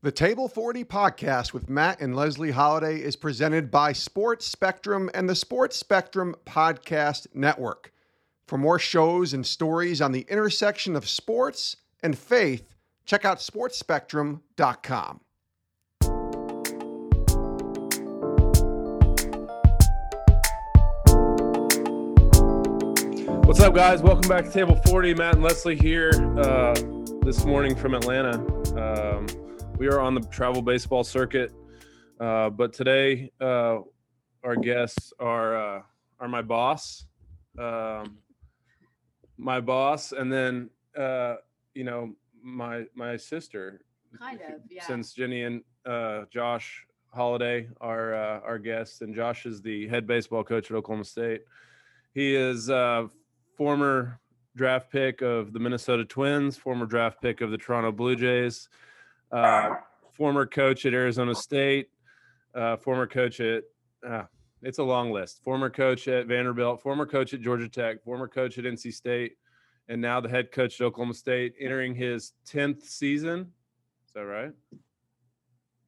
The Table 40 podcast with Matt and Leslie Holliday is presented by Sports Spectrum and the Sports Spectrum Podcast Network. For more shows and stories on the intersection of sports and faith, check out sportsspectrum.com. What's up, guys? Welcome back to Table 40. Matt and Leslie here uh, this morning from Atlanta. Um, we are on the travel baseball circuit, uh, but today uh, our guests are uh, are my boss, um, my boss, and then uh, you know my my sister. Kind of, yeah. Since Jenny and uh, Josh Holliday are uh, our guests, and Josh is the head baseball coach at Oklahoma State. He is former draft pick of the Minnesota Twins, former draft pick of the Toronto Blue Jays, uh, former coach at Arizona State, uh, former coach at uh, it's a long list. Former coach at Vanderbilt, former coach at Georgia Tech, former coach at NC State, and now the head coach at Oklahoma State, entering his tenth season. Is that right?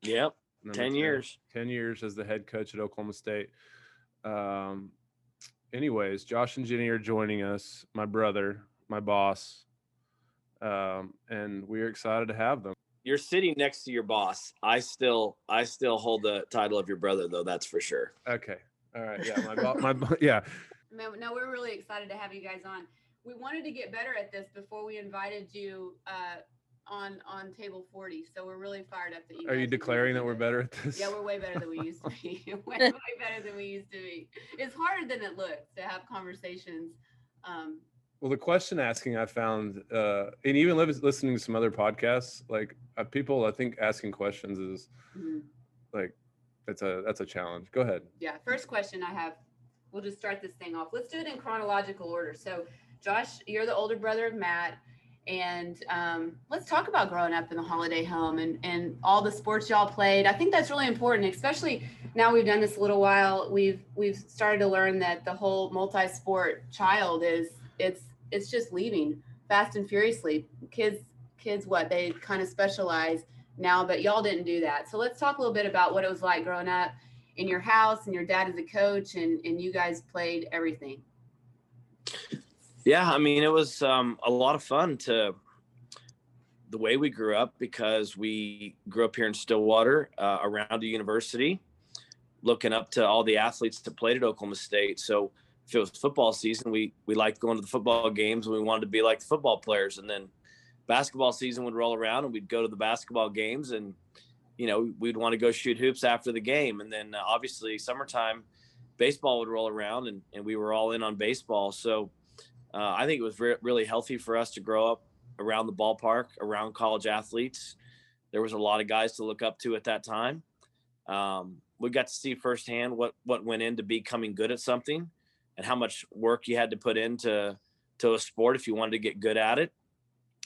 Yep. Number 10 years. 10 years as the head coach at Oklahoma State. Um, anyways, Josh and Jenny are joining us, my brother, my boss, um, and we're excited to have them. You're sitting next to your boss. I still I still hold the title of your brother though, that's for sure. Okay. All right. Yeah. My, bo- my, bo- yeah. No, no, we're really excited to have you guys on. We wanted to get better at this before we invited you uh, on on table 40. So we're really fired up that you Are you declaring that we're better at this? Yeah, we're way better than we used to be. way, way better than we used to be. It's harder than it looks to have conversations. Um, Well, the question asking I found, uh, and even listening to some other podcasts, like uh, people, I think asking questions is mhm. like, that's a that's a challenge. Go ahead. Yeah, first question I have, we'll just start this thing off. Let's do it in chronological order. So, Josh, you're the older brother of Matt, and um, let's talk about growing up in the Holliday home and and all the sports y'all played. I think that's really important, especially now we've done this a little while. We've we've started to learn that the whole multi-sport child is it's it's just leaving fast and furiously. Kids kids what they kind of specialize now, but y'all didn't do that. So let's talk a little bit about what it was like growing up in your house and your dad is a coach and and you guys played everything. Yeah, I mean it was um, a lot of fun to the way we grew up because we grew up here in Stillwater uh, around the university, looking up to all the athletes that played at Oklahoma State. So if it was football season, we we liked going to the football games and we wanted to be like the football players. And then basketball season would roll around and we'd go to the basketball games and you know we'd want to go shoot hoops after the game. And then uh, obviously summertime, baseball would roll around and, and we were all in on baseball. So uh, I think it was re- really healthy for us to grow up around the ballpark, around college athletes. There was a lot of guys to look up to at that time. Um, we got to see firsthand what what went into becoming good at something, and how much work you had to put into to a sport if you wanted to get good at it.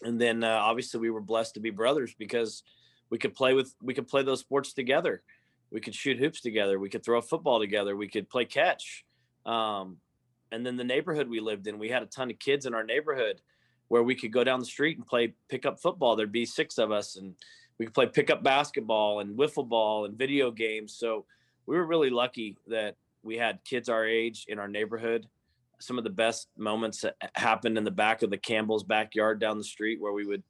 And then uh, obviously we were blessed to be brothers because we could play with we could play those sports together. We could shoot hoops together. We could throw a football together. We could play catch. Um, and then the neighborhood we lived in, we had a ton of kids in our neighborhood where we could go down the street and play pickup football. There'd be six of us, and we could play pickup basketball and wiffle ball and video games. So we were really lucky that we had kids our age in our neighborhood. Some of the best moments happened in the back of the Campbell's backyard down the street where we would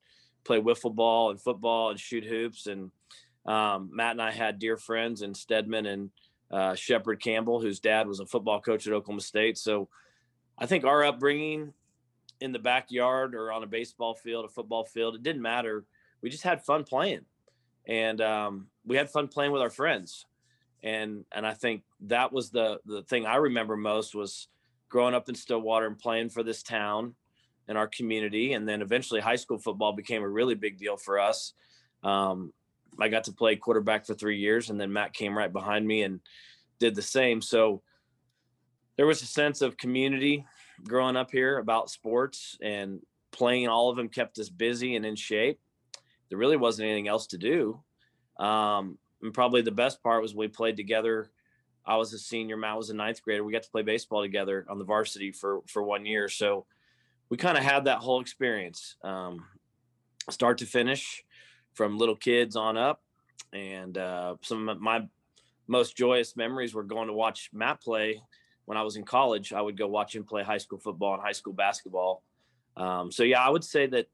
play wiffle ball and football and shoot hoops. And um, Matt and I had dear friends in Stedman and uh, Shepard Campbell, whose dad was a football coach at Oklahoma State. So I think our upbringing in the backyard or on a baseball field, a football field, it didn't matter. We just had fun playing, and um, we had fun playing with our friends. And and I think that was the the thing I remember most was growing up in Stillwater and playing for this town and our community. And then eventually, high school football became a really big deal for us. Um, I got to play quarterback for three years, and then Matt came right behind me and did the same. So there was a sense of community growing up here about sports, and playing all of them kept us busy and in shape. There really wasn't anything else to do. Um, and probably the best part was we played together. I was a senior, Matt was a ninth grader. We got to play baseball together on the varsity for for one year. So we kind of had that whole experience, um, start to finish, from little kids on up. and uh, some of my most joyous memories were going to watch Matt play when I was in college. I would go watch him play high school football and high school basketball. Um, so yeah, I would say that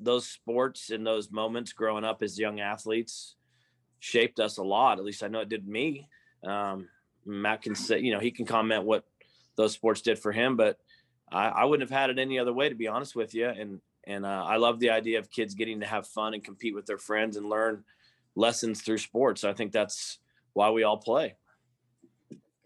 those sports and those moments growing up as young athletes shaped us a lot. At least I know it did me. Um, Matt can say, you know, he can comment what those sports did for him, but I, I wouldn't have had it any other way, to be honest with you. And and uh, I love the idea of kids getting to have fun and compete with their friends and learn lessons through sports. I think that's why we all play.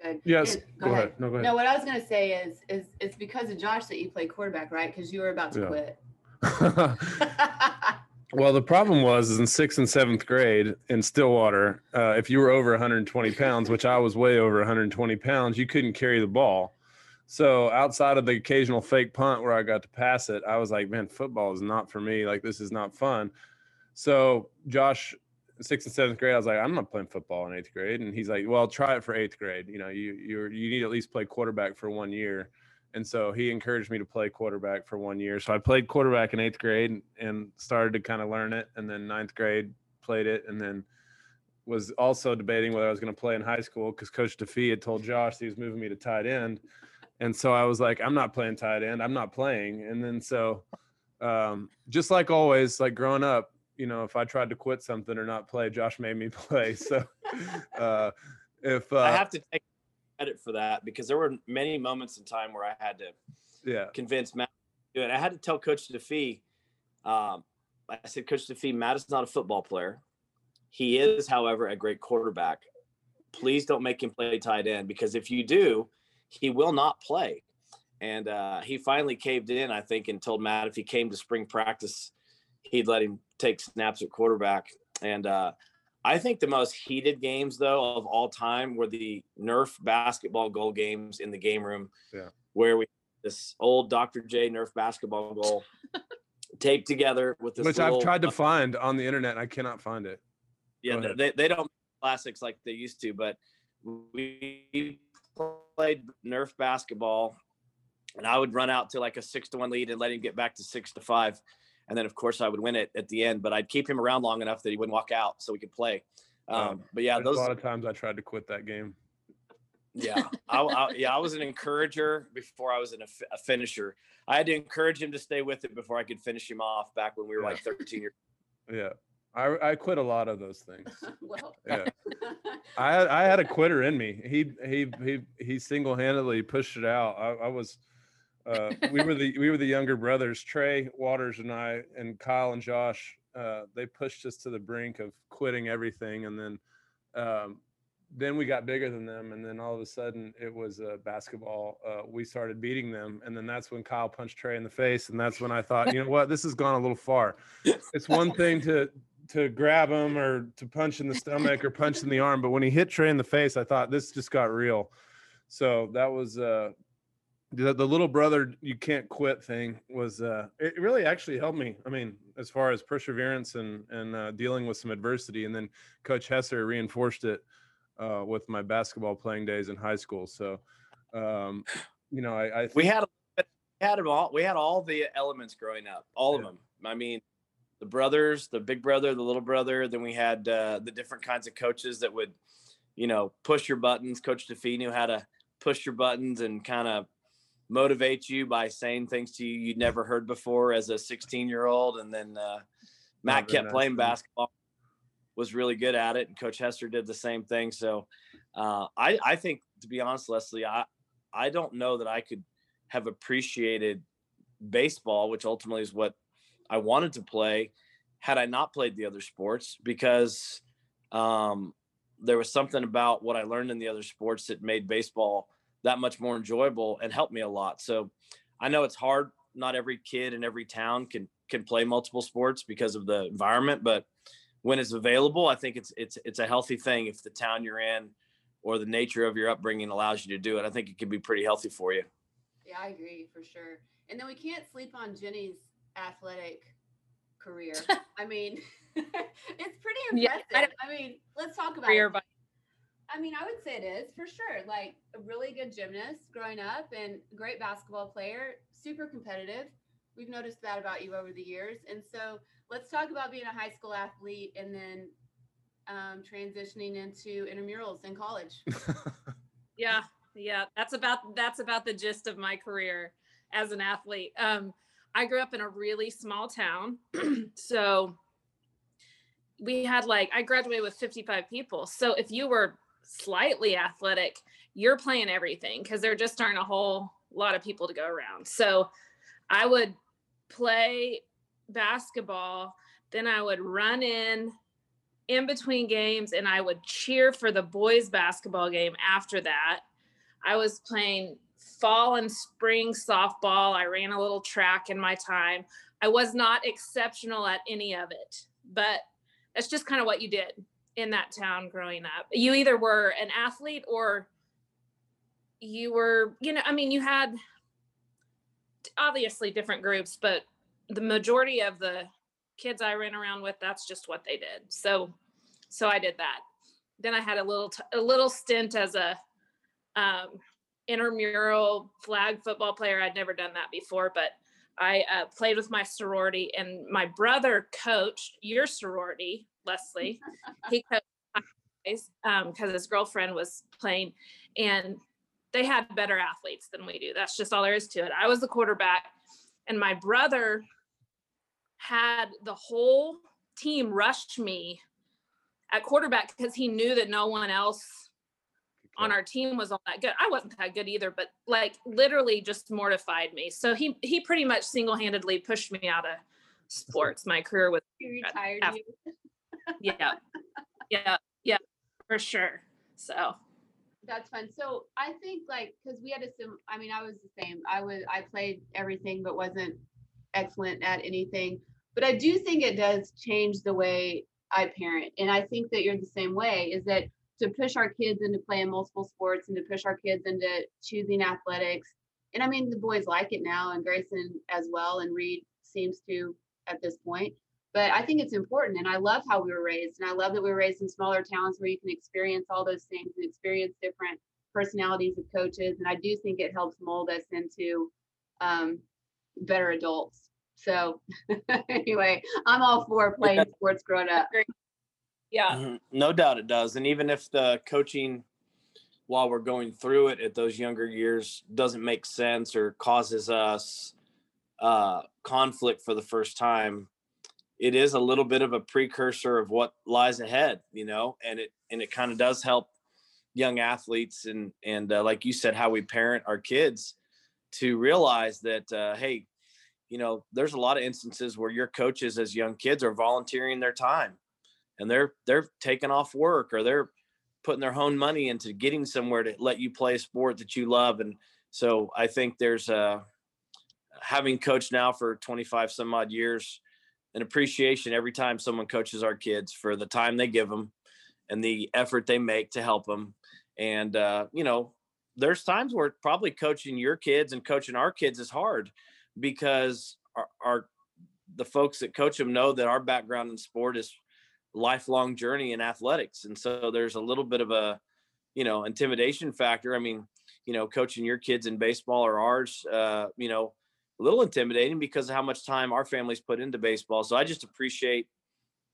Good. Yes. And- Go ahead. No, go ahead. No, what I was gonna say is, is it's because of Josh that you play quarterback, right? Because you were about to Yeah. quit. well, the problem was is in sixth and seventh grade in Stillwater, uh, if you were over 120 pounds, which I was way over 120 pounds, you couldn't carry the ball. So outside of the occasional fake punt where I got to pass it, I was like, man, football is not for me. Like this is not fun. So Josh, sixth and seventh grade, I was like, I'm not playing football in eighth grade, and he's like, well, try it for eighth grade. You know, you you you need at least play quarterback for one year. And so he encouraged me to play quarterback for one year. So I played quarterback in eighth grade and, started to kind of learn it. And then ninth grade played it, and then was also debating whether I was going to play in high school because Coach DeFee had told Josh he was moving me to tight end. And so I was like, I'm not playing tight end. I'm not playing. And then so, um, just like always, like growing up, you know, if I tried to quit something or not play, Josh made me play. So uh, if uh, I have to take credit for that because there were many moments in time where I had to yeah, convince Matt to do it. I had to tell Coach DeFee, um, I said, Coach DeFee, Matt is not a football player. He is, however, a great quarterback. Please don't make him play tight end because if you do, he will not play. And uh, he finally caved in, I think, and told Matt if he came to spring practice, he'd let him take snaps at quarterback. And uh, I think the most heated games, though, of all time were the Nerf basketball goal games in the game room, Yeah. where we this old Dr. J Nerf basketball goal taped together with this which little, I've tried to uh, find on the internet. I cannot find it. yeah, they, they don't classics like they used to, but we played Nerf basketball, and I would run out to like a six to one lead and let him get back to six to five, and then of course I would win it at the end. But I'd keep him around long enough that he wouldn't walk out, so we could play. Wow. Um, but yeah, There's those a lot of times I tried to quit that game. yeah, I, I, yeah, I was an encourager before I was an, a finisher. I had to encourage him to stay with it before I could finish him off. Back when we were Yeah. like 13 years. Yeah, I I quit a lot of those things. well, Yeah, I had I had a quitter in me. He he he he single handedly pushed it out. I, I was. Uh, we were the we were the younger brothers, Trey Waters and I, and Kyle and Josh. Uh, they pushed us to the brink of quitting everything, and then um, then we got bigger than them, and then all of a sudden it was uh, basketball. Uh, we started beating them, and then that's when Kyle punched Trey in the face, and that's when I thought, you know what, this has gone a little far. It's one thing to to grab him or to punch in the stomach or punch in the arm, but when he hit Trey in the face, I thought this just got real. So that was uh, the, the little brother you can't quit thing was uh, it really actually helped me. I mean, as far as perseverance and and uh, dealing with some adversity, and then Coach Hesser reinforced it uh, with my basketball playing days in high school. So, um, you know, I, I We had we had them all. We had all the elements growing up, all of them. I mean, the brothers, the big brother, the little brother. Then we had uh, the different kinds of coaches that would, you know, push your buttons. Coach DeFee knew how to push your buttons and kind of motivate you by saying things to you you'd never heard before as a 16 year old. And then uh, Matt kept playing basketball, was really good at it, and Coach Hester did the same thing. So uh, I, I think, to be honest, Leslie, I, I don't know that I could have appreciated baseball, which ultimately is what I wanted to play, had I not played the other sports, because um, there was something about what I learned in the other sports that made baseball that much more enjoyable and helped me a lot. So I know it's hard. Not every kid in every town can can play multiple sports because of the environment, but when it's available, I think it's it's it's a healthy thing if the town you're in or the nature of your upbringing allows you to do it. I think it can be pretty healthy for you. yeah, I agree for sure. And then we can't sleep on Jenny's athletic career. I mean, it's pretty Yeah, impressive. I I, mean, let's talk about career, it. But I mean, I would say it is for sure. Like a really good gymnast growing up and great basketball player, super competitive. We've noticed that about you over the years. And so let's talk about being a high school athlete and then um, transitioning into intramurals in college. Yeah, yeah, that's about that's about the gist of my career as an athlete. Um, I grew up in a really small town, so we had like I graduated with 55 people. So if you were slightly athletic, you're playing everything because there just aren't a whole lot of people to go around. So I would play basketball, then I would run in in between games and I would cheer for the boys basketball game after that. I was playing fall and spring softball. I ran a little track in my time. I was not exceptional at any of it, but that's just kind of what you did in that town growing up. You either were an athlete or you were, you know, I mean, you had obviously different groups, but the majority of the kids I ran around with, that's just what they did. So, so I did that. Then I had a little, t- a little stint as a um, intramural flag football player. I'd never done that before, but I uh, played with my sorority, and my brother coached your sorority, Leslie. he coached because um, his girlfriend was playing, and they had better athletes than we do. That's just all there is to it. I was the quarterback, and my brother had the whole team rush me at quarterback because he knew that no one else on our team was all that good. I wasn't that good either, but like literally just mortified me. So he he pretty much single-handedly pushed me out of sports. My career was He retired after- you. yeah. Yeah, yeah, for sure. So That's fun. So I think like because we had a sim. I mean, I was the same. I was I played everything, but wasn't excellent at anything. But I do think it does change the way I parent, and I think that you're the same way. Is that to push our kids into playing multiple sports and to push our kids into choosing athletics. And I mean, the boys like it now, and Grayson as well, and Reed seems to at this point. But I think it's important, and I love how we were raised, and I love that we were raised in smaller towns where you can experience all those things and experience different personalities of coaches. And I do think it helps mold us into um, better adults. So anyway, I'm all for playing sports growing up. yeah. Mhm. No doubt it does. And even if the coaching while we're going through it at those younger years doesn't make sense or causes us uh, conflict for the first time, it is a little bit of a precursor of what lies ahead, you know, and it and it kind of does help young athletes and and uh, like you said, how we parent our kids to realize that uh, hey, you know, there's a lot of instances where your coaches as young kids are volunteering their time and they're they're taking off work or they're putting their own money into getting somewhere to let you play a sport that you love. And so i think there's uh having coached now for 25 some odd years an appreciation every time someone coaches our kids for the time they give them and the effort they make to help them and uh you know there's times where probably coaching your kids and coaching our kids is hard because our, our the folks that coach them know that our background in sport is lifelong journey in athletics. And so there's a little bit of a you know intimidation factor. I mean you know coaching your kids in baseball or ours uh you know a little intimidating because of how much time our families put into baseball so i just appreciate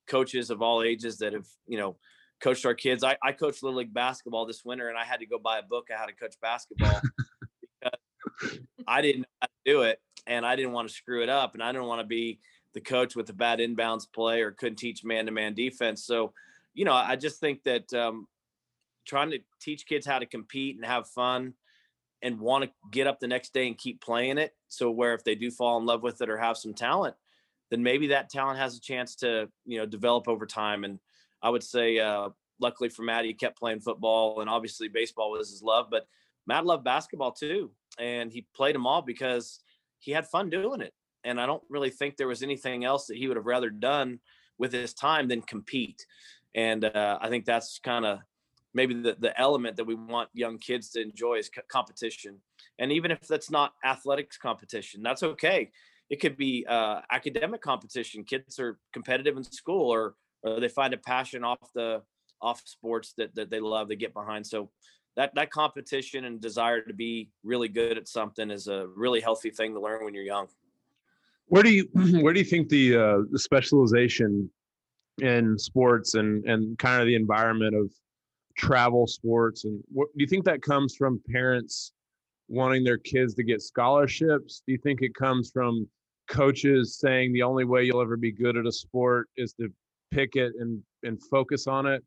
coaches of all ages that have you know coached our kids i, I coached little league basketball this winter and i had to go buy a book on how to coach basketball because i didn't know how to do it and i didn't want to screw it up and i didn't want to be the coach with a bad inbounds play or couldn't teach man-to-man defense. So, you know, I just think that um, trying to teach kids how to compete and have fun and want to get up the next day and keep playing it. So where if they do fall in love with it or have some talent, then maybe that talent has a chance to, you know, develop over time. And I would say, uh, luckily for Matt, he kept playing football and obviously baseball was his love, but Matt loved basketball too. And he played them all because he had fun doing it and I don't really think there was anything else that he would have rather done with his time than compete. And uh, I think that's kind of maybe the, the element that we want young kids to enjoy is co- competition. And even if that's not athletics competition, that's okay. It could be uh, academic competition. Kids are competitive in school, or or they find a passion off the off sports that, that they love, they get behind. So that that competition and desire to be really good at something is a really healthy thing to learn when you're young. Where do you where do you think the uh, the specialization in sports and and kind of the environment of travel sports and what do you think that comes from parents wanting their kids to get scholarships? Do you think it comes from coaches saying the only way you'll ever be good at a sport is to pick it and and focus on it?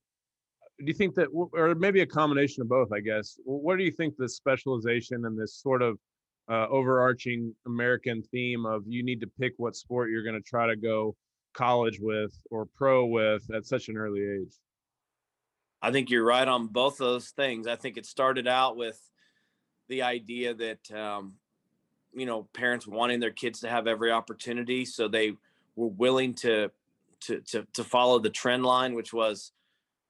Do you think that or maybe a combination of both i guess. What do you think the specialization and this sort of uh, overarching american theme of you need to pick what sport you're going to try to go college with or pro with at such an early age i think you're right on both of those things. I think it started out with the idea that um, you know parents wanting their kids to have every opportunity so they were willing to to to, to follow the trend line which was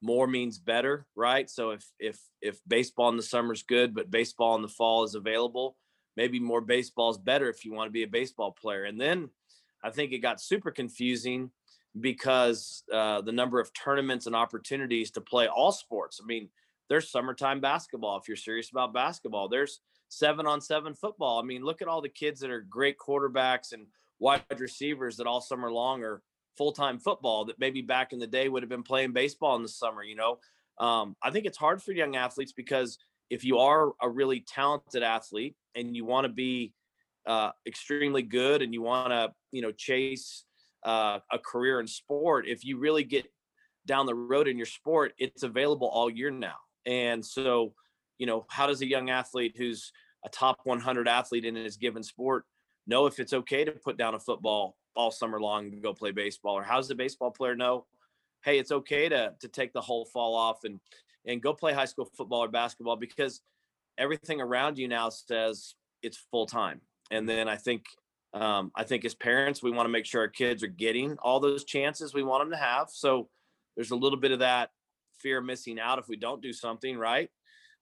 more means better right? So if if if baseball in the summer is good but baseball in the fall is available maybe more baseball is better if you want to be a baseball player. And then i think it got super confusing because uh, the number of tournaments and opportunities to play all sports i mean there's summertime basketball if you're serious about basketball there's seven on seven football. I mean, look at all the kids that are great quarterbacks and wide receivers that all summer long are full time football that maybe back in the day would have been playing baseball in the summer. You know, um, I think it's hard for young athletes because if you are a really talented athlete and you want to be uh, extremely good and you want to, you know, chase uh, a career in sport, if you really get down the road in your sport, it's available all year now. And so, you know, how does a young athlete who's a top 100 athlete in his given sport know if it's okay to put down a football all summer long to go play baseball? Or how does the baseball player know, hey, it's okay to to take the whole fall off and and go play high school football or basketball because everything around you now says it's full time. And then I think um, I think as parents, we want to make sure our kids are getting all those chances we want them to have. So there's a little bit of that fear of missing out if we don't do something right.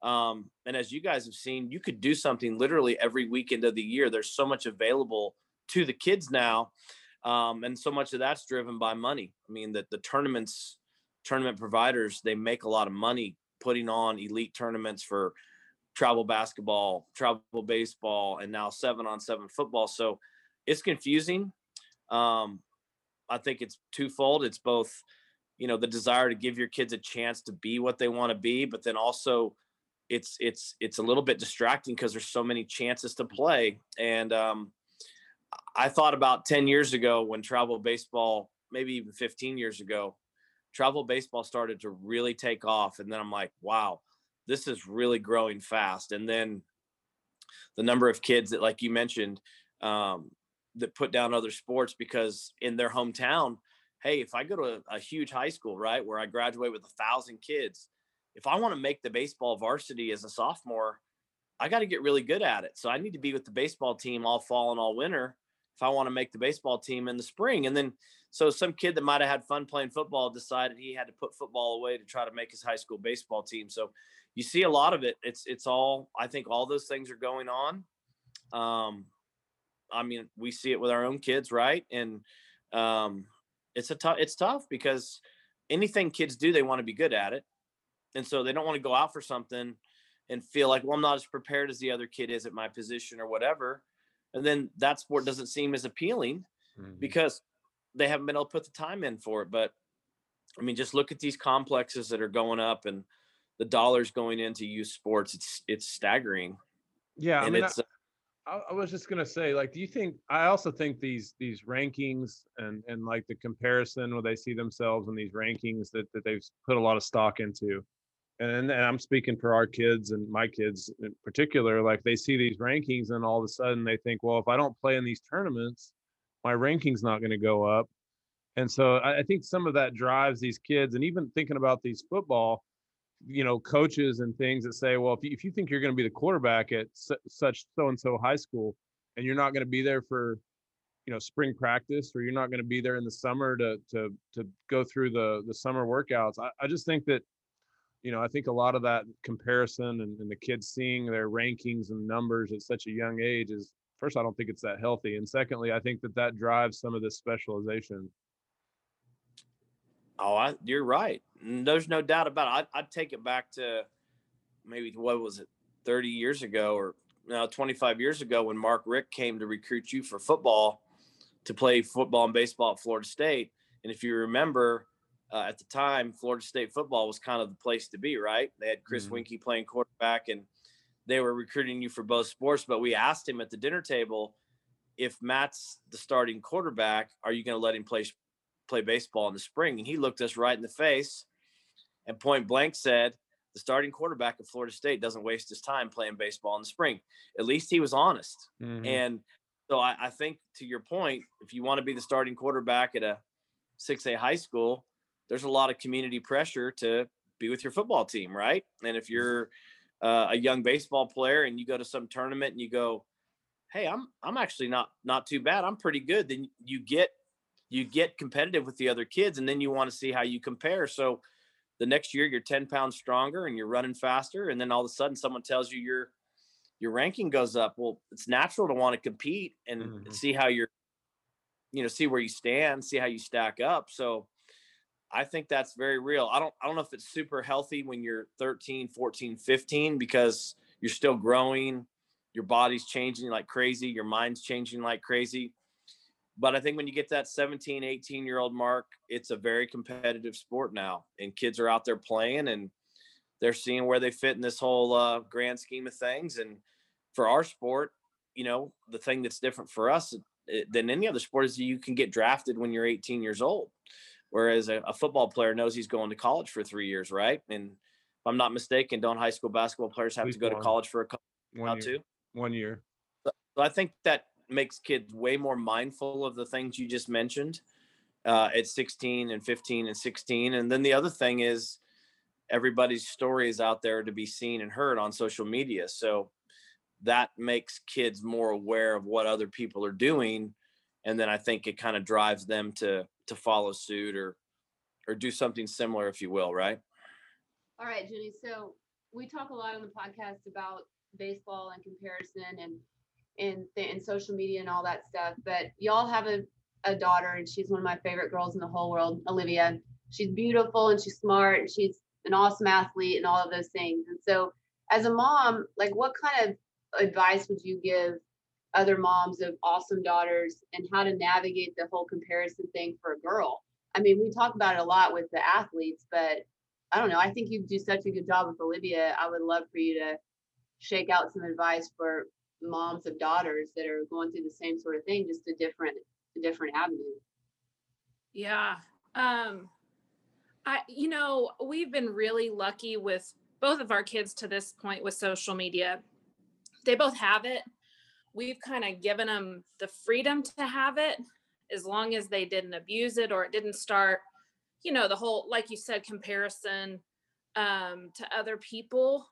Um, and as you guys have seen, you could do something literally every weekend of the year. There's so much available to the kids now. Um, and so much of that's driven by money. I mean, that the tournaments, tournament providers, they make a lot of money putting on elite tournaments for travel basketball, travel baseball, and now seven on seven football. So it's confusing. Um, I think it's twofold. It's both, you know, the desire to give your kids a chance to be what they want to be, but then also it's it's it's a little bit distracting because there's so many chances to play. And um, I thought about 10 years ago when travel baseball, maybe even 15 years ago, travel baseball started to really take off. And then I'm like, wow, this is really growing fast. And then the number of kids that, like you mentioned, um, that put down other sports because in their hometown, hey, if I go to a, a huge high school, right, where I graduate with a thousand kids, if I want to make the baseball varsity as a sophomore, I got to get really good at it. So I need to be with the baseball team all fall and all winter if I want to make the baseball team in the spring. And then, so some kid that might have had fun playing football decided he had to put football away to try to make his high school baseball team. So you see a lot of it. It's it's all I think all those things are going on. Um, I mean, we see it with our own kids, right? And um, it's a tough. It's tough because anything kids do, they want to be good at it and so they don't want to go out for something and feel like well i'm not as prepared as the other kid is at my position or whatever and then that sport doesn't seem as appealing mm-hmm. because they haven't been able to put the time in for it but i mean just look at these complexes that are going up and the dollars going into youth sports it's it's staggering yeah and I mean, it's I, I was just gonna say, like, do you think? I also think these these rankings and and like the comparison where they see themselves in these rankings that that they've put a lot of stock into and, and I'm speaking for our kids and my kids in particular, like they see these rankings and all of a sudden they think, well, if I don't play in these tournaments, my ranking's not going to go up. And so I, I think some of that drives these kids, and even thinking about these football, you know, coaches and things that say, well, if you, if you think you're going to be the quarterback at su- such so and so high school, and you're not going to be there for, you know, spring practice, or you're not going to be there in the summer to to to go through the the summer workouts, I, I just think that you know, I think a lot of that comparison and, and, the kids seeing their rankings and numbers at such a young age is first, I don't think it's that healthy. And secondly, I think that that drives some of this specialization. Oh, I, you're right. There's no doubt about it. I'd, I'd, take it back to maybe what was it, 30 years ago or no, 25 years ago when Mark Richt came to recruit you for football to play football and baseball at Florida State. And if you remember, uh, at the time, Florida State football was kind of the place to be, right? They had Chris Mhm. Weinke playing quarterback, and they were recruiting you for both sports. But we asked him at the dinner table, if Matt's the starting quarterback, are you going to let him play play baseball in the spring? And he looked us right in the face and point blank said, "The starting quarterback of Florida State doesn't waste his time playing baseball in the spring." At least he was honest. Mhm. And so I, I think to your point, if you want to be the starting quarterback at a 6A high school, there's a lot of community pressure to be with your football team, right? And if you're uh, a young baseball player and you go to some tournament and you go, "Hey, I'm I'm actually not not too bad. I'm pretty good," then you get you get competitive with the other kids, and then you want to see how you compare. So the next year you're 10 pounds stronger and you're running faster, and then all of a sudden someone tells you your your ranking goes up. Well, it's natural to want to compete and Mhm. see how you're, you know, see where you stand, see how you stack up. So I think that's very real. I don't I don't know if it's super healthy when you're 13, 14, 15 because you're still growing, your body's changing like crazy, your mind's changing like crazy. But I think when you get that 17, 18 year old mark, it's a very competitive sport now and kids are out there playing and they're seeing where they fit in this whole uh, grand scheme of things and for our sport, you know, the thing that's different for us eh, than any other sport is you can get drafted when you're 18 years old whereas a, a football player knows he's going to college for three years, right? And if I'm not mistaken, don't high school basketball players have to go least to college for a couple One now year. too? One year. So I think that makes kids way more mindful of the things you just mentioned uh, at 16 and 15 and 16. And then the other thing is everybody's story is out there to be seen and heard on social media. So that makes kids more aware of what other people are doing. And then I think it kind of drives them to to follow suit or or do something similar, if you will, right? All right, Jenny. So we talk a lot on the podcast about baseball and comparison and and social media and all that stuff. But y'all have a, a daughter, and she's one of my favorite girls in the whole world, Olivia. She's beautiful and she's smart and she's an awesome athlete and all of those things. And so, as a mom, like, what kind of advice would you give other moms of awesome daughters and how to navigate the whole comparison thing for a girl? I mean, we talk about it a lot with the athletes, but I don't know. I think you do such a good job with Olivia. I would love for you to shake out some advice for moms of daughters that are going through the same sort of thing, just a different, a different avenue. Yeah. Um I you know, we've been really lucky with both of our kids to this point with social media. They both have it. We've kind of given them the freedom to have it as long as they didn't abuse it or it didn't start, you know, the whole like you said comparison um to other people.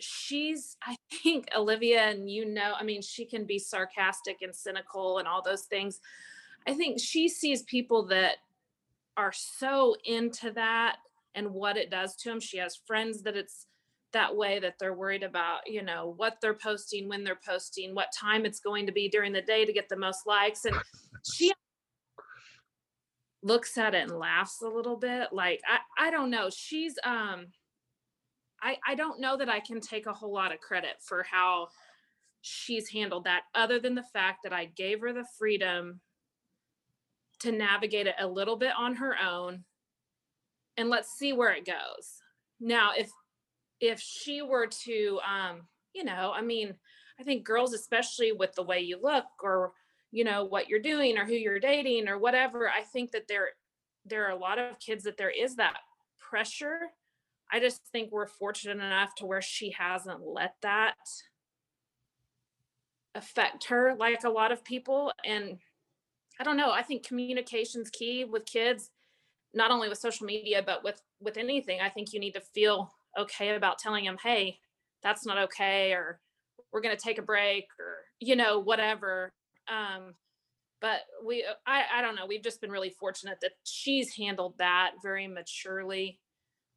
She's I think Olivia and you know, I mean, she can be sarcastic and cynical and all those things. I think she sees people that are so into that and what it does to them. She has friends that it's that way that they're worried about, you know, what they're posting, when they're posting, what time it's going to be during the day to get the most likes. And she looks at it and laughs a little bit. Like, I, I don't know. She's, um, I, I don't know that I can take a whole lot of credit for how she's handled that, other than the fact that I gave her the freedom to navigate it a little bit on her own and let's see where it goes. Now if if she were to um you know i mean i think girls especially with the way you look or you know what you're doing or who you're dating or whatever i think that there there are a lot of kids that there is that pressure i just think we're fortunate enough to where she hasn't let that affect her like a lot of people and I don't know. I think communication's key with kids, not only with social media, but with with anything. I think you need to feel okay about telling them, "Hey, that's not okay," or "We're to take a break," or you know, whatever. Um, but we, I, I don't know. We've just been really fortunate that she's handled that very maturely,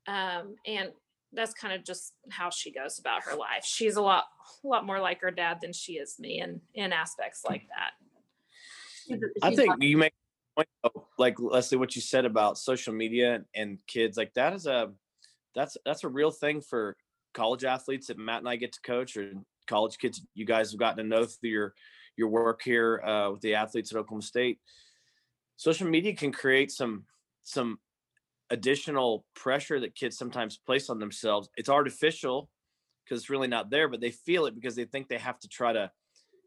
um, and that's kind of just how she goes about her life. She's a lot, a lot more like her dad than she is me, in in aspects like that. I think you make a point, though, like Leslie, what you said about social media and kids, like that is a that's that's a real thing for college athletes that Matt and I get to coach, or college kids you guys have gotten to know through your your work here uh, with the athletes at Oklahoma State. Social media can create some some additional pressure that kids sometimes place on themselves. It's artificial because it's really not there, but they feel it because they think they have to try to,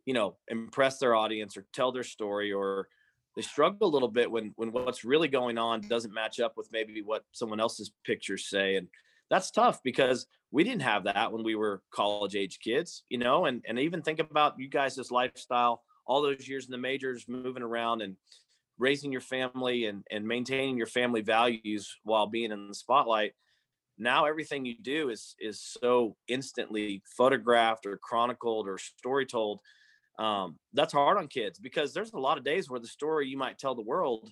you know, impress their audience or tell their story or they struggle a little bit when when what's really going on doesn't match up with maybe what someone else's pictures say and that's tough because we didn't have that when we were college age kids you know and and even think about you guys' lifestyle all those years in the majors moving around and raising your family and and maintaining your family values while being in the spotlight now everything you do is is so instantly photographed or chronicled or story told um, that's hard on kids because there's a lot of days where the story you might tell the world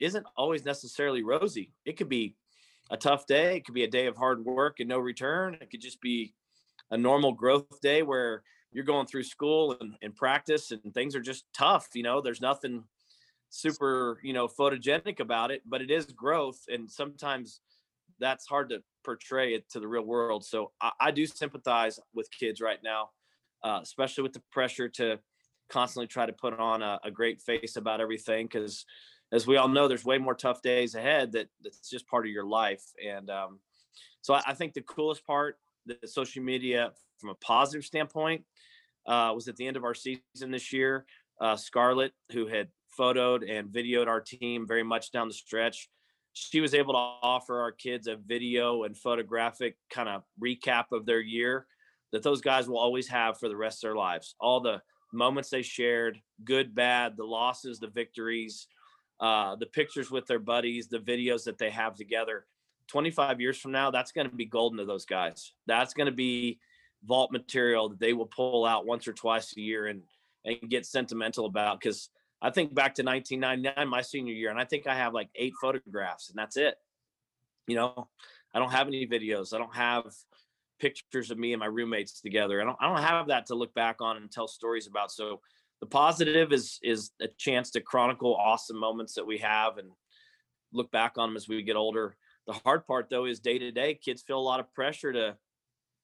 isn't always necessarily rosy. It could be a tough day. It could be a day of hard work and no return. It could just be a normal growth day where you're going through school and, and practice and things are just tough. You know, there's nothing super, you know, photogenic about it, but it is growth. And sometimes that's hard to portray it to the real world. So I, I do sympathize with kids right now uh, especially with the pressure to constantly try to put on a, a great face about everything. Because as we all know, there's way more tough days ahead that that's just part of your life. And um, so I, I, think the coolest part, the social media from a positive standpoint, uh, was at the end of our season this year. Uh, Scarlett, who had photoed and videoed our team very much down the stretch, she was able to offer our kids a video and photographic kind of recap of their year that those guys will always have for the rest of their lives. All the moments they shared, good, bad, the losses, the victories, uh, the pictures with their buddies, the videos that they have together. 25 years from now, that's going to be golden to those guys. That's going to be vault material that they will pull out once or twice a year and and get sentimental about. Because I think back to 1999, my senior year, and I think I have like eight photographs, and that's it. You know, I don't have any videos. I don't have pictures of me and my roommates together. I don't I don't have that to look back on and tell stories about. So the positive is is a chance to chronicle awesome moments that we have and look back on them as we get older. The hard part though is day to day kids feel a lot of pressure to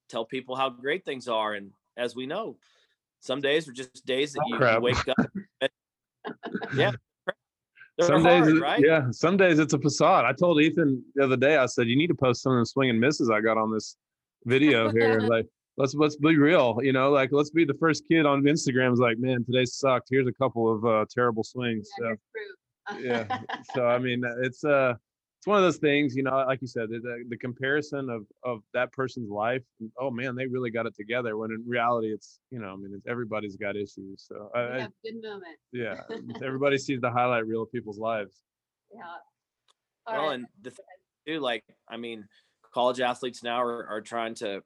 tell people how great things are and as we know some days are just days that oh, you, you wake up yeah some hard, days, right? yeah. Some days it's a facade. I told Ethan the other day. I said, "You need to post some of the swing and misses I got on this video here. like, let's let's be real. You know, like let's be the first kid on Instagram is like, man, today sucked. Here's a couple of uh, terrible swings. Yeah, so, yeah. So I mean, it's uh, it's one of those things. You know, like you said, the, the comparison of of that person's life. Oh man, they really got it together. When in reality, it's you know, I mean, it's, everybody's got issues. So I, I good moment. Yeah, everybody sees the highlight reel of people's lives. Yeah. All well, right. and the thing too, like, I mean college athletes now are, are trying to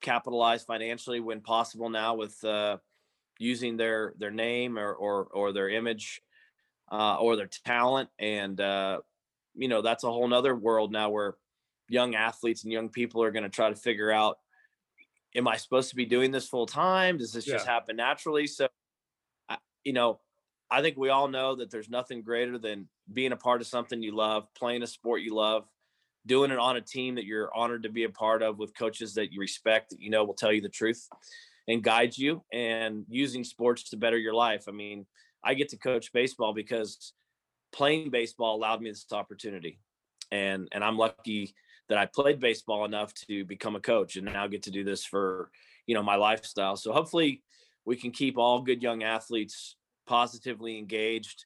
capitalize financially when possible now with uh, using their their name or or, or their image uh, or their talent and uh, you know that's a whole nother world now where young athletes and young people are going to try to figure out am i supposed to be doing this full time? Does this yeah. just happen naturally? So you know i think we all know that there's nothing greater than being a part of something you love playing a sport you love doing it on a team that you're honored to be a part of with coaches that you respect that you know will tell you the truth and guide you and using sports to better your life. I mean i get to coach baseball because playing baseball allowed me this opportunity and and i'm lucky that i played baseball enough to become a coach and now get to do this for you know my lifestyle so hopefully we can keep all good young athletes positively engaged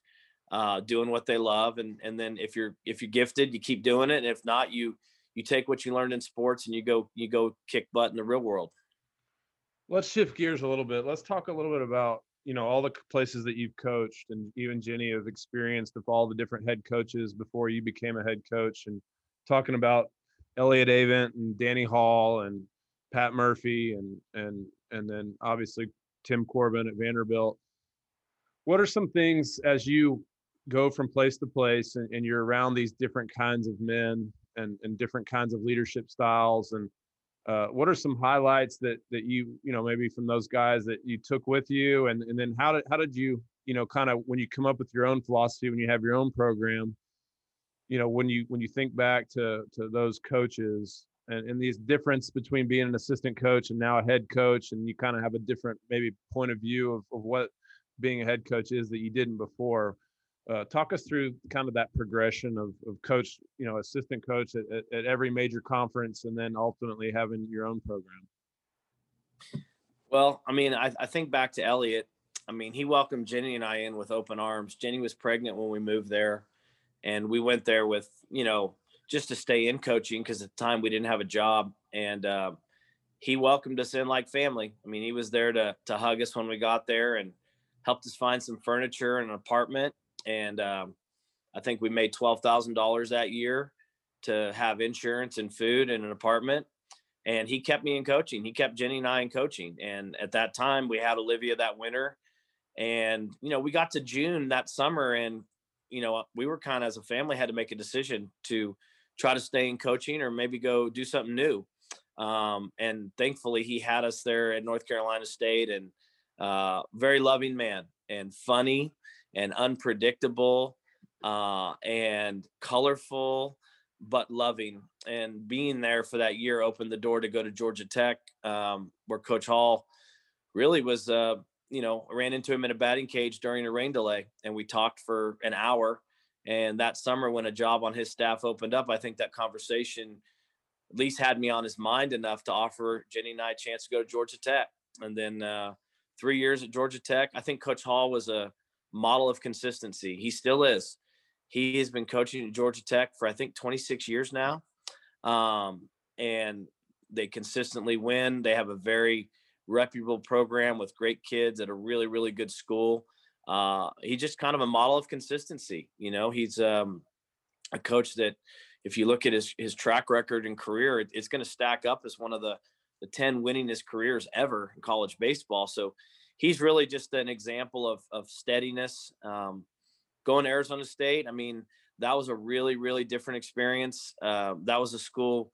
uh, doing what they love, and and then if you're if you're gifted, you keep doing it, and if not, you you take what you learned in sports and you go you go kick butt in the real world. Let's shift gears a little bit. Let's talk a little bit about you know all the places that you've coached, and even Jenny have experienced of all the different head coaches before you became a head coach, and talking about Elliot Avent and Danny Hall and Pat Murphy and and and then obviously Tim Corbin at Vanderbilt. What are some things as you go from place to place and, and, you're around these different kinds of men and, and different kinds of leadership styles and uh, what are some highlights that that you you know maybe from those guys that you took with you? And and then how did how did you you know kind of when you come up with your own philosophy when you have your own program you know when you when you think back to to those coaches and, and these difference between being an assistant coach and now a head coach and you kind of have a different maybe point of view of, of what being a head coach is that you didn't before uh, talk us through kind of that progression of, of coach, you know, assistant coach at, at, at every major conference, and then ultimately having your own program. Well, I mean, I, I think back to Elliot. I mean, he welcomed Jenny and I in with open arms. Jenny was pregnant when we moved there, and we went there with you know just to stay in coaching because at the time we didn't have a job, and uh, he welcomed us in like family. I mean, he was there to to hug us when we got there and helped us find some furniture and an apartment. And um, I think we made twelve thousand dollars that year to have insurance and food and an apartment and he kept me in coaching. He kept Jenny and I in coaching. And at that time, we had Olivia that winter, and you know, we got to June that summer, and you know, we were kind of as a family had to make a decision to try to stay in coaching or maybe go do something new. Um, and thankfully, he had us there at North Carolina State, and uh, very loving man, and funny, and unpredictable, uh, and colorful but loving. And being there for that year opened the door to go to Georgia Tech, um, where Coach Hall really was, uh, you know, ran into him in a batting cage during a rain delay. And we talked for an hour. And that summer, when a job on his staff opened up, I think that conversation at least had me on his mind enough to offer Jenny and I a chance to go to Georgia Tech. And then uh, three years at Georgia Tech, I think Coach Hall was a model of consistency. He still is. He has been coaching at Georgia Tech for I think 26 years now, um, and they consistently win. They have a very reputable program with great kids at a really really good school. Uh, he's just kind of a model of consistency. You know, he's um, a coach that, if you look at his his track record and career, it, it's going to stack up as one of the the 10 winningest careers ever in college baseball. So he's really just an example of of steadiness. Um, going to Arizona State, I mean, that was a really, really different experience. Uh, that was a school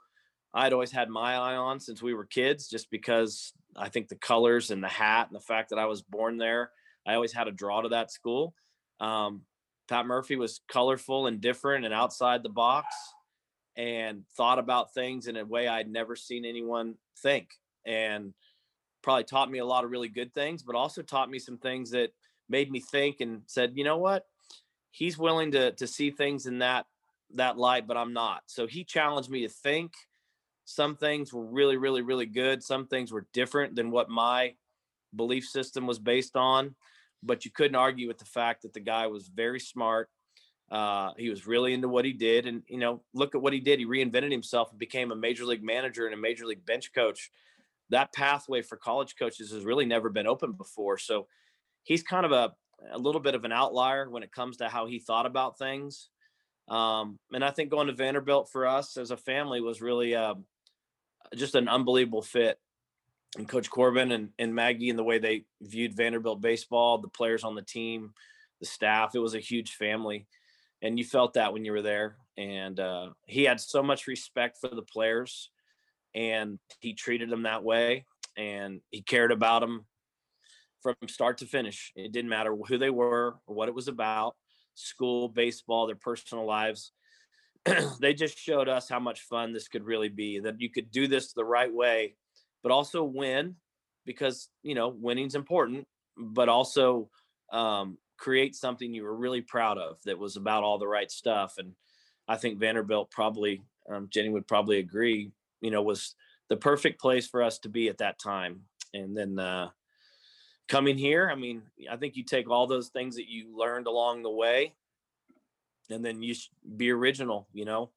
I'd always had my eye on since we were kids, just because I think the colors and the hat and the fact that I was born there, I always had a draw to that school. Um, Pat Murphy was colorful and different and outside the box and thought about things in a way I'd never seen anyone think. And probably taught me a lot of really good things, but also taught me some things that made me think and said, you know what? he's willing to to see things in that that light, but I'm not. So he challenged me to think. Some things were really, really, really good. Some things were different than what my belief system was based on. But you couldn't argue with the fact that the guy was very smart. Uh, he was really into what he did, and you know, look at what he did. He reinvented himself and became a major league manager and a major league bench coach. That pathway for college coaches has really never been open before. So he's kind of a a little bit of an outlier when it comes to how he thought about things. Um, and I think going to Vanderbilt for us as a family was really uh, just an unbelievable fit. And Coach Corbin and, and Maggie and the way they viewed Vanderbilt baseball, the players on the team, the staff, it was a huge family. And you felt that when you were there. And uh, he had so much respect for the players and he treated them that way. And he cared about them from start to finish. It didn't matter who they were or what it was about school, baseball, their personal lives. they just showed us how much fun this could really be, that you could do this the right way, but also win because, you know, winning's important, but also um, create something you were really proud of that was about all the right stuff. And I think Vanderbilt probably, um, Jenny would probably agree, you know, was the perfect place for us to be at that time. And then, uh, coming here, I mean, I think you take all those things that you learned along the way and then you be original, you know.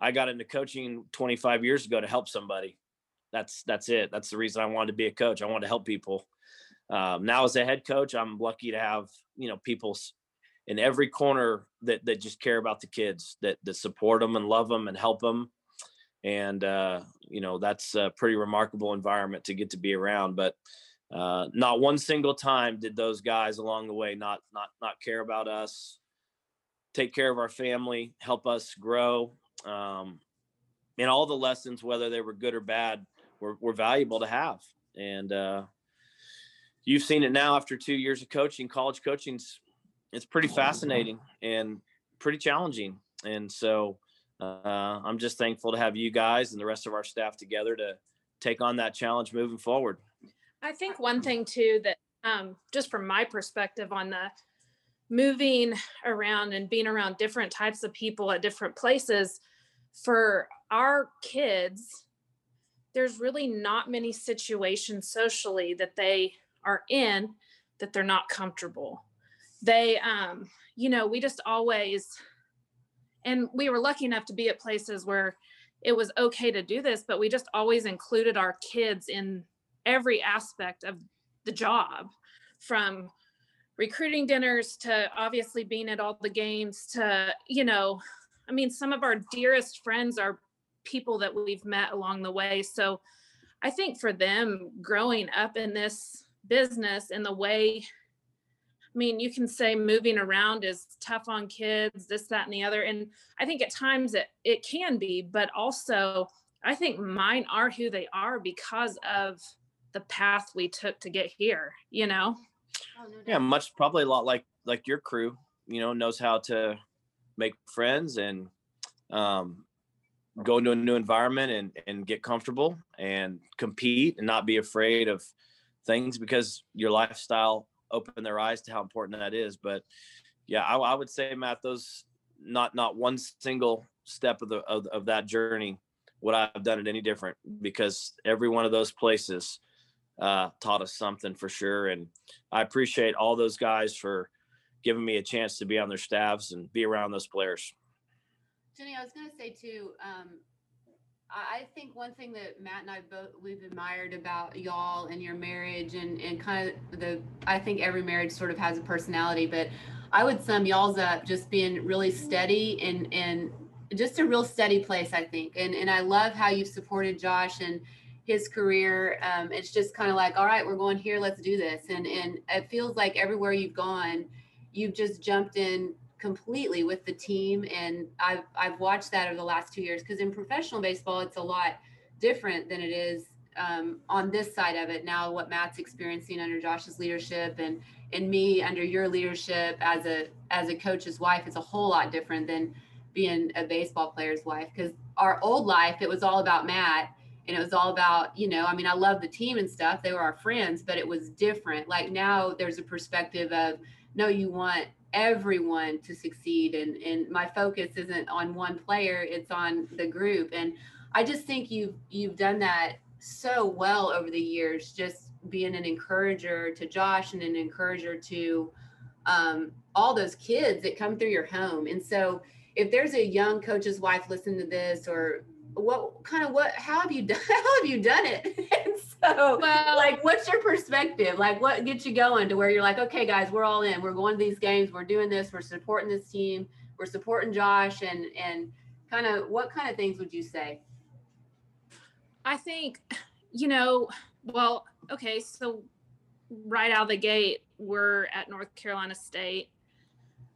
I got into coaching 25 years ago to help somebody. That's that's it. That's the reason I wanted to be a coach. I wanted to help people. Um, now as a head coach, I'm lucky to have you know people in every corner that that just care about the kids, that that support them and love them and help them. And uh, you know that's a pretty remarkable environment to get to be around. But uh, not one single time did those guys along the way not not not care about us, take care of our family, help us grow. Um, and all the lessons, whether they were good or bad, were, were valuable to have. And uh, you've seen it now after two years of coaching. College coaching's it's pretty fascinating and pretty challenging. And so uh, I'm just thankful to have you guys and the rest of our staff together to take on that challenge moving forward. I think one thing too that um, just from my perspective on the moving around and being around different types of people at different places for our kids there's really not many situations socially that they are in that they're not comfortable they um you know we just always and we were lucky enough to be at places where it was okay to do this but we just always included our kids in every aspect of the job from recruiting dinners to obviously being at all the games to you know i mean some of our dearest friends are people that we've met along the way. So i think for them growing up in this business and the way mean, you can say moving around is tough on kids, this, that, and the other. And I think at times it, it can be, but also I think mine are who they are because of the path we took to get here, you know? Oh, yeah, much probably a lot like like your crew, you know, knows how to make friends and um go into a new environment and and get comfortable and compete and not be afraid of things because your lifestyle open their eyes to how important that is. But yeah, I, I would say, Matt, those not not one single step of the of, of that journey would I have done it any different because every one of those places uh, taught us something for sure. And I appreciate all those guys for giving me a chance to be on their staffs and be around those players. Jenny, I was going to say too, um, I think one thing that Matt and I both we've admired about y'all and your marriage and and kind of the I think every marriage sort of has a personality, but I would sum y'all's up just being really steady and and just a real steady place, I think. And and I love how you've supported Josh and his career. Um, it's just kind of like, all right, we're going here, let's do this. And and it feels like everywhere you've gone, you've just jumped in completely with the team. And I've, I've watched that over the last two years because in professional baseball, it's a lot different than it is um, on this side of it now, what Matt's experiencing under Josh's leadership and, and me under your leadership as a, as a coach's wife, it's a whole lot different than being a baseball player's wife. Cause our old life, it was all about Matt and it was all about you know i mean i love the team and stuff they were our friends but it was different like now there's a perspective of no you want everyone to succeed and and my focus isn't on one player it's on the group. And i just think you've you've done that so well over the years just being an encourager to josh and an encourager to um, all those kids that come through your home. And so if there's a young coach's wife listening to this or what kind of what how have you done how have you done it so well, like what's your perspective? Like what gets you going to where you're like okay guys we're all in. We're going to these games. We're doing this. We're supporting this team. We're supporting josh. And and kind of what kind of things would you say? I think you know well okay so right out of the gate we're at north carolina state.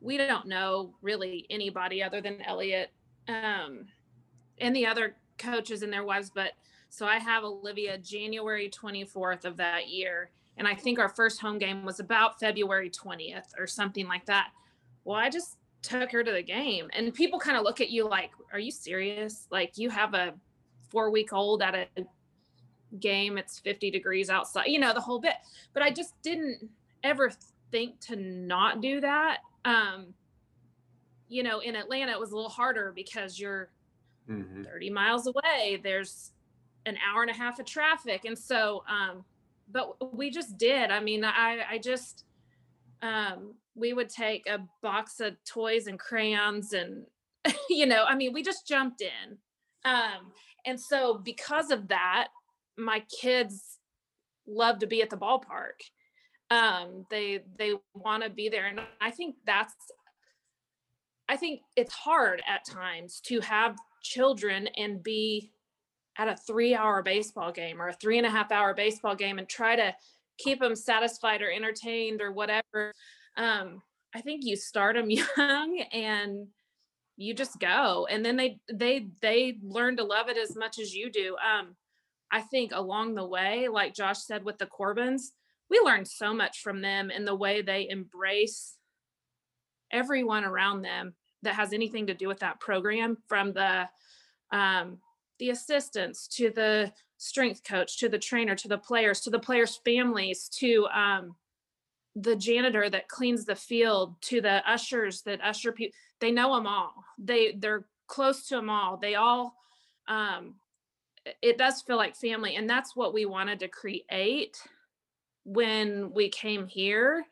We don't know really anybody other than elliott um and the other coaches and their wives. But so I have Olivia January 24th of that year. And I think our first home game was about February 20th or something like that. Well, I just took her to the game. And people kind of look at you like, are you serious? Like you have a four week old at a game, it's 50 degrees outside, you know, the whole bit. But I just didn't ever think to not do that. Um, you know, in Atlanta, it was a little harder because you're mm-hmm. 30 miles away there's an hour and a half of traffic. And so um but we just did. I mean i i just um we would take a box of toys and crayons and you know i mean we just jumped in. Um and so because of that my kids love to be at the ballpark. Um they they want to be there. And i think that's i think it's hard at times to have children and be at a three hour baseball game or a three and a half hour baseball game and try to keep them satisfied or entertained or whatever um, i think you start them young and you just go. And then they they they learn to love it as much as you do. Um, i think along the way like josh said with the corbins we learned so much from them in the way they embrace everyone around them that has anything to do with that program from the um, the assistants to the strength coach to the trainer to the players to the players families to um, the janitor that cleans the field to the ushers that usher people they know them all. They they're close to them all. They all um it does feel like family and that's what we wanted to create when we came here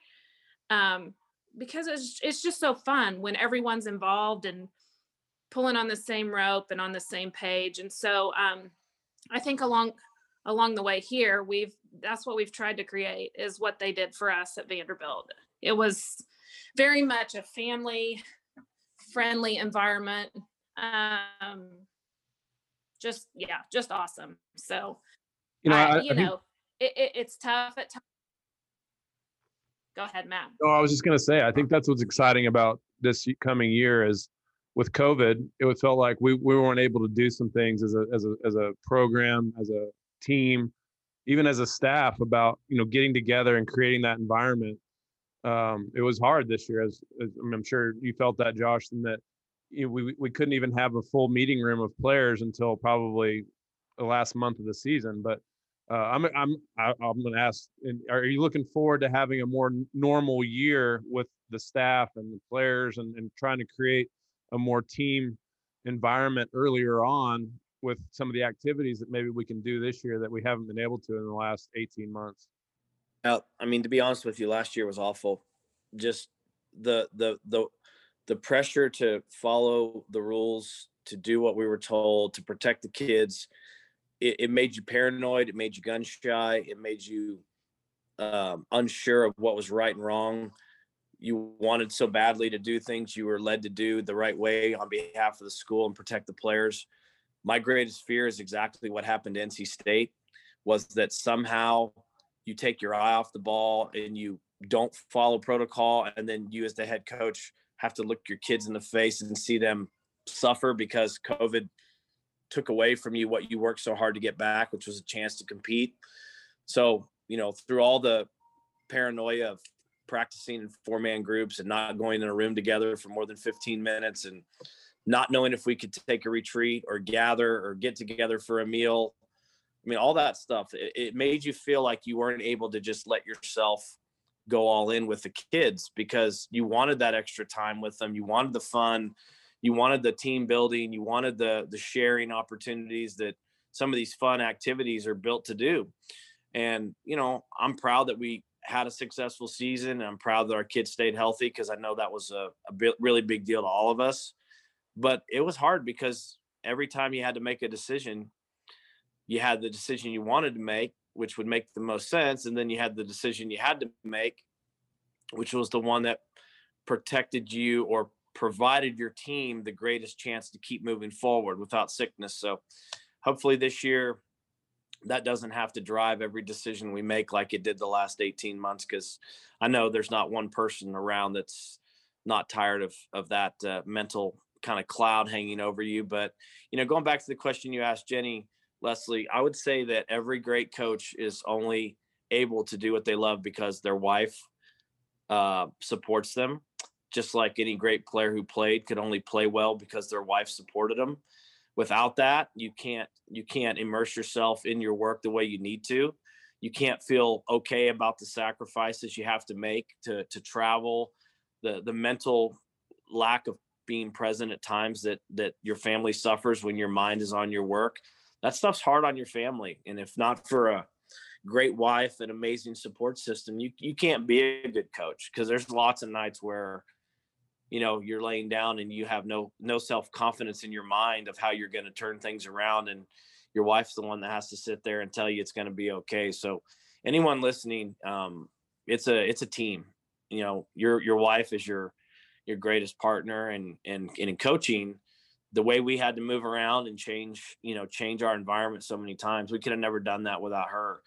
um because it's it's just so fun when everyone's involved and pulling on the same rope and on the same page. And so um i think along along the way here we've that's what we've tried to create is what they did for us at vanderbilt. It was very much a family friendly environment um just yeah just awesome. So You know, I- I, I you think- know it, it, it's tough at times go ahead matt. No, I was just gonna say, I think that's what's exciting about this coming year is with COVID, it felt like we, we weren't able to do some things as a, as a, as a program, as a team, even as a staff about, you know, getting together and creating that environment. Um, it was hard this year as, as I I'm sure you felt that Josh and that you know, we, we couldn't even have a full meeting room of players until probably the last month of the season. But uh, I'm I'm I'm going to ask: Are you looking forward to having a more normal year with the staff and the players, and, and trying to create a more team environment earlier on with some of the activities that maybe we can do this year that we haven't been able to in the last 18 months? Uh, I mean, to be honest with you, last year was awful. Just the the the the pressure to follow the rules, to do what we were told, to protect the kids. It, it made you paranoid. It made you gun shy. It made you um, unsure of what was right and wrong. You wanted so badly to do things you were led to do the right way on behalf of the school and protect the players. My greatest fear is exactly what happened to NC State was that somehow you take your eye off the ball and you don't follow protocol and then you as the head coach have to look your kids in the face and see them suffer because covid took away from you what you worked so hard to get back which was a chance to compete so you know through all the paranoia of practicing in four man groups and not going in a room together for more than 15 minutes and not knowing if we could take a retreat or gather or get together for a meal I mean, all that stuff, it, it made you feel like you weren't able to just let yourself go all in with the kids because you wanted that extra time with them. You wanted the fun, you wanted the team building, you wanted the the sharing opportunities that some of these fun activities are built to do. And, you know, I'm proud that we had a successful season. I'm proud that our kids stayed healthy because I know that was a, a bit, really big deal to all of us. But it was hard because every time you had to make a decision, you had the decision you wanted to make, which would make the most sense, and then you had the decision you had to make, which was the one that protected you or provided your team the greatest chance to keep moving forward without sickness. So hopefully this year that doesn't have to drive every decision we make like it did the last 18 months because I know there's not one person around that's not tired of of that uh, mental kind of cloud hanging over you but you know going back to the question you asked Jenny Leslie, I would say that every great coach is only able to do what they love because their wife uh, supports them. Just like any great player who played could only play well because their wife supported them. Without that, you can't you can't immerse yourself in your work the way you need to. You can't feel okay about the sacrifices you have to make to to travel, the the mental lack of being present at times that that your family suffers when your mind is on your work that stuff's hard on your family. And if not for a great wife and amazing support system, you you can't be a good coach because there's lots of nights where you know you're laying down and you have no no self-confidence in your mind of how you're going to turn things around and your wife's the one that has to sit there and tell you it's going to be okay so anyone listening um it's a it's a team you know your your wife is your your greatest partner and and, and in coaching the way we had to move around and change, you know, change our environment so many times. We could have never done that without her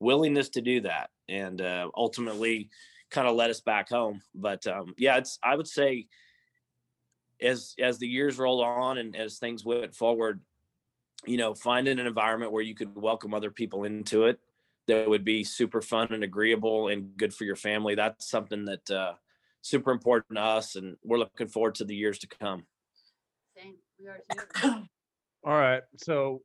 willingness to do that, and uh, ultimately, kind of led us back home. But um, yeah, it's I would say as as the years rolled on and as things went forward, you know, finding an environment where you could welcome other people into it that would be super fun and agreeable and good for your family. That's something that uh, super important to us, and we're looking forward to the years to come. Same. We are too. All right. So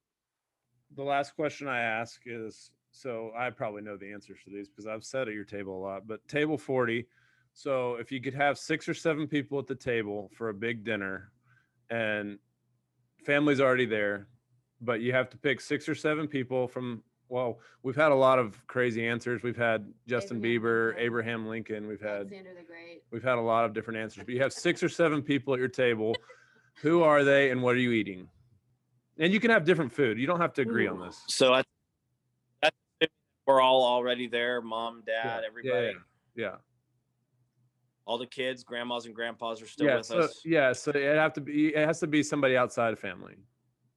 the last question I ask is so I probably know the answers to these because I've sat at your table a lot. But table 40. So if you could have six or seven people at the table for a big dinner and family's already there, but you have to pick six or seven people from well, we've had a lot of crazy answers. We've had Justin Abraham Bieber, Lincoln. Abraham Lincoln, we've had Alexander the Great. we've had a lot of different answers, but you have six or seven people at your table. Who are they and what are you eating? And you can have different food. You don't have to agree on this. So I, that's we're all already there. Mom, dad, yeah, everybody, yeah. Yeah. all the kids, grandmas and grandpas are still yeah, with so, us. yeah. So it have to be. It has to be somebody outside of family,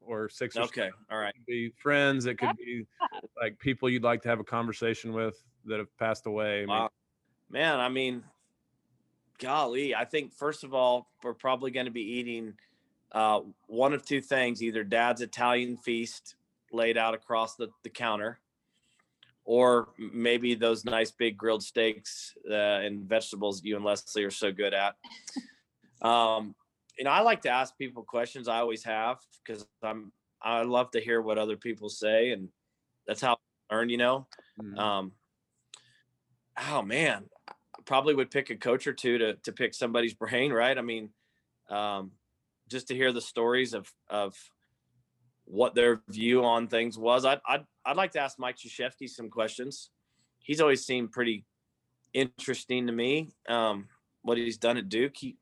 or six. Or Okay, seven. all right. It could be friends. It could be like people you'd like to have a conversation with that have passed away. I mean, Man, I mean, golly, I think first of all, we're probably going to be eating uh, one of two things: either Dad's Italian feast laid out across the, the counter, or maybe those nice big grilled steaks uh, and vegetables you and Leslie are so good at. Um, you know, I like to ask people questions. I always have because I'm I love to hear what other people say, and that's how I learn. You know. mhm. Um, oh man, I probably would pick a coach or two to to pick somebody's brain, right? I mean, um, just to hear the stories of of what their view on things was. I'd I'd, I'd like to ask Mike Krzyzewski some questions. He's always seemed pretty interesting to me. Um, what he's done at Duke, he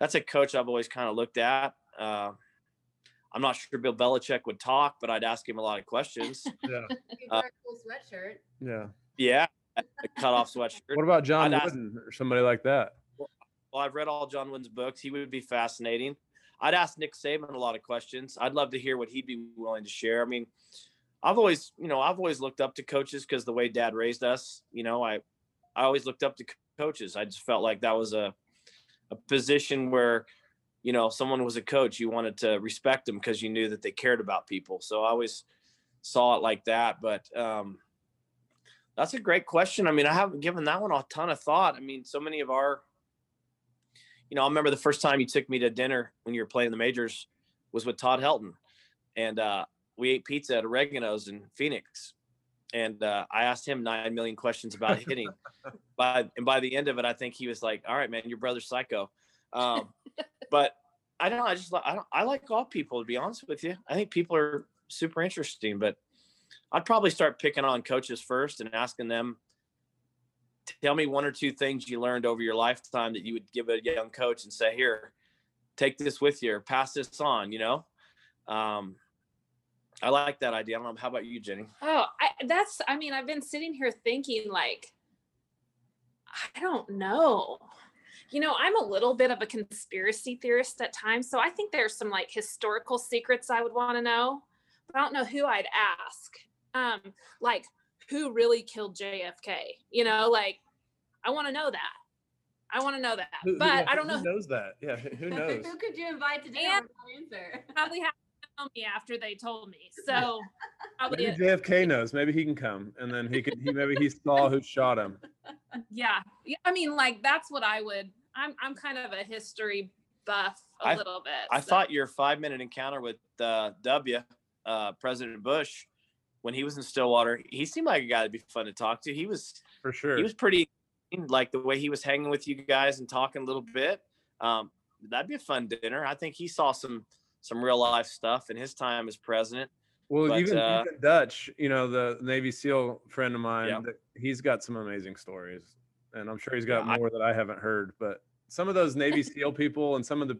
that's a coach I've always kind of looked at. Uh, I'm not sure Bill Belichick would talk, but I'd ask him a lot of questions. yeah. You Uh, a cool sweatshirt. Yeah. yeah, a cut off sweatshirt. What about John I'd ask- Wooden or somebody like that? Well, I've read all John Wooden's books. He would be fascinating. I'd ask Nick Saban a lot of questions. I'd love to hear what he'd be willing to share. I mean, I've always, you know, I've always looked up to coaches because the way Dad raised us. You know, I, I always looked up to co- coaches. I just felt like that was a, a position where, you know, if someone was a coach, you wanted to respect them because you knew that they cared about people. So I always saw it like that. But um, that's a great question. I mean, I haven't given that one a ton of thought. I mean, so many of our you know, I remember the first time you took me to dinner when you were playing the majors was with Todd Helton, and uh, we ate pizza at Oregano's in Phoenix, and uh, I asked him nine million questions about hitting. by and by the end of it, I think he was like, "All right, man, your brother's psycho." Um, but I don't. I just I don't. I like all people to be honest with you. I think people are super interesting, but I'd probably start picking on coaches first and asking them tell me one or two things you learned over your lifetime that you would give a young coach and say here take this with you or pass this on you know um, i like that idea i don't know how about you jenny Oh, I, that's, I mean, I've been sitting here thinking, like, I don't know. You know, I'm a little bit of a conspiracy theorist at times. So I think there's some like historical secrets I would want to know, but I don't know who I'd ask. Um, like, who really killed JFK? You know, like, I want to know that. I want to know that. Who- who- but I don't know Who knows that? Yeah. Who knows? Who could you invite to dinner? And- without answer? probably have to tell me after they told me. So probably, Maybe JFK knows. Maybe he can come, and then he could. He maybe he saw who shot him. yeah. yeah. I mean, like that's what I would. I'm I'm kind of a history buff a I- little bit. i so- thought your five minute encounter with uh, w uh, president bush when he was in stillwater he seemed like a guy that'd be fun to talk to he was For sure. he was pretty like the way he was hanging with you guys and talking a little bit um, that'd be a fun dinner i think he saw some some real life stuff in his time as president Well, But, even, uh, even Dutch, you know, the Navy SEAL friend of mine, Yeah. he's got some amazing stories, and I'm sure he's got Yeah, I- more that I haven't heard. But some of those Navy SEAL people and some of the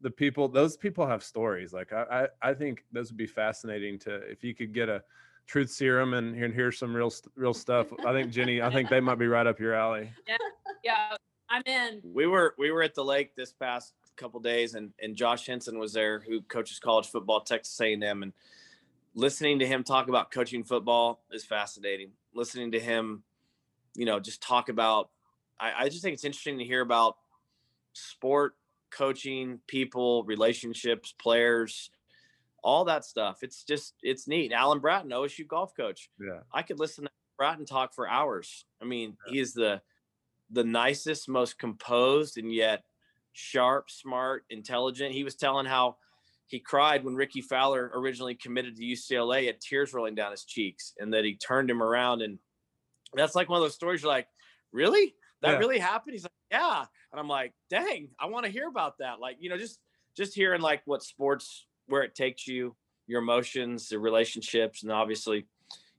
the people, those people have stories. Like I, I, I think those would be fascinating to if you could get a truth serum and hear, and hear some real real stuff. I think Jenny, I think they might be right up your alley. Yeah, Yeah, I'm in. we were we were at the lake this past couple days and and josh henson was there who coaches college football texas a&m and listening to him talk about coaching football is fascinating. Listening to him you know just talk about i, I just think it's interesting to hear about sport coaching people relationships players all that stuff. It's just it's neat. Alan bratton osu golf coach. Yeah. I could listen to Bratton talk for hours. I mean, he is the the nicest, most composed, and yet sharp, smart, intelligent. He was telling how he cried when Rickie Fowler originally committed to UCLA, had tears rolling down his cheeks, and that he turned him around. And that's like one of those stories you're like, really? That Yeah. really happened? He's like, yeah. And I'm like, dang, I want to hear about that. Like, you know, just just hearing like what sports, where it takes you, your emotions, the relationships, and obviously,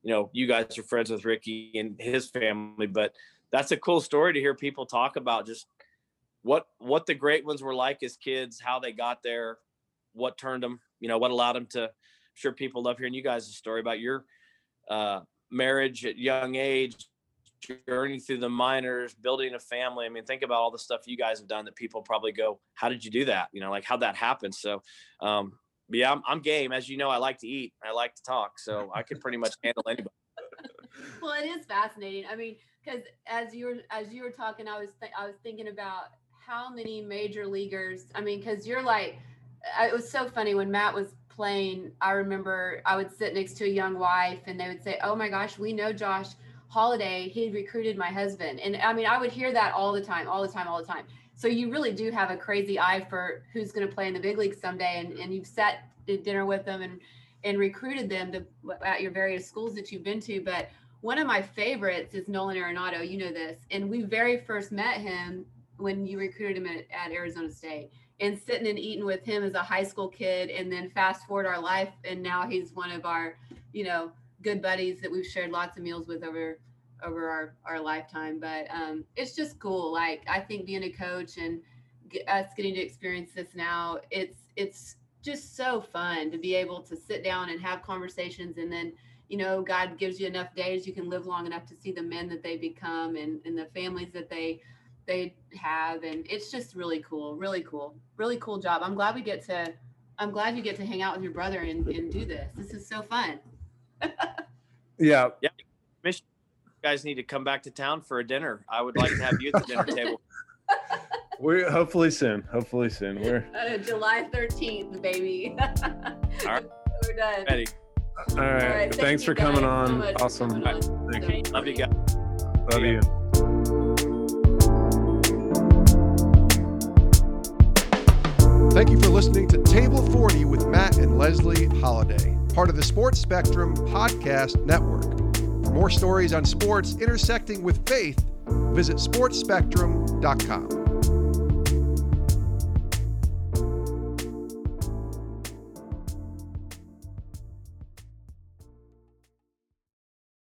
you know, you guys are friends with Ricky and his family, but that's a cool story to hear people talk about just what what the great ones were like as kids, how they got there, what turned them, you know, what allowed them to. I'm sure people love hearing you guys' story about your uh, marriage at young age, journey through the minors, building a family. I mean, think about all the stuff you guys have done that people probably go, "How did you do that?" You know, like how that happened. So, um, yeah, I'm, I'm game. As you know, I like to eat, I like to talk, so I can pretty much handle anybody. well, it is fascinating. I mean, because as you were as you were talking, I was th- I was thinking about how many major leaguers. I mean, because you're like, it was so funny when Matt was playing. I remember I would sit next to a young wife, and they would say, "Oh my gosh, we know Josh Holliday. He recruited my husband." And I mean, I would hear that all the time, all the time, all the time. So you really do have a crazy eye for who's going to play in the big leagues someday, and and you've sat at dinner with them and and recruited them to at your various schools that you've been to, but one of my favorites is Nolan Arenado. You know this. And we very first met him when you recruited him at, at Arizona State and sitting and eating with him as a high school kid. And then fast forward our life. And now he's one of our, you know, good buddies that we've shared lots of meals with over over our, our lifetime. But um, it's just cool. Like I think being a coach and get, us getting to experience this now, it's it's just so fun to be able to sit down and have conversations and then you know, God gives you enough days, you can live long enough to see the men that they become and, and the families that they they have. And it's just really cool, really cool, really cool job. I'm glad we get to I'm glad you get to hang out with your brother and, and do this. This is so fun. Yeah. Yeah you guys need to come back to town for a dinner. I would like to have you at the dinner table. we're hopefully soon. Hopefully soon. We're Uh, July 13th, baby. All right. We're done. Ready. all right. All right, Thanks thank for coming guys so on. for awesome. coming on. Thank you. Love you guys. Love you. Thank you for listening to Table 40 with Matt and Leslie Holliday, part of the Sports Spectrum Podcast Network. For more stories on sports intersecting with faith, visit sportsspectrum.com.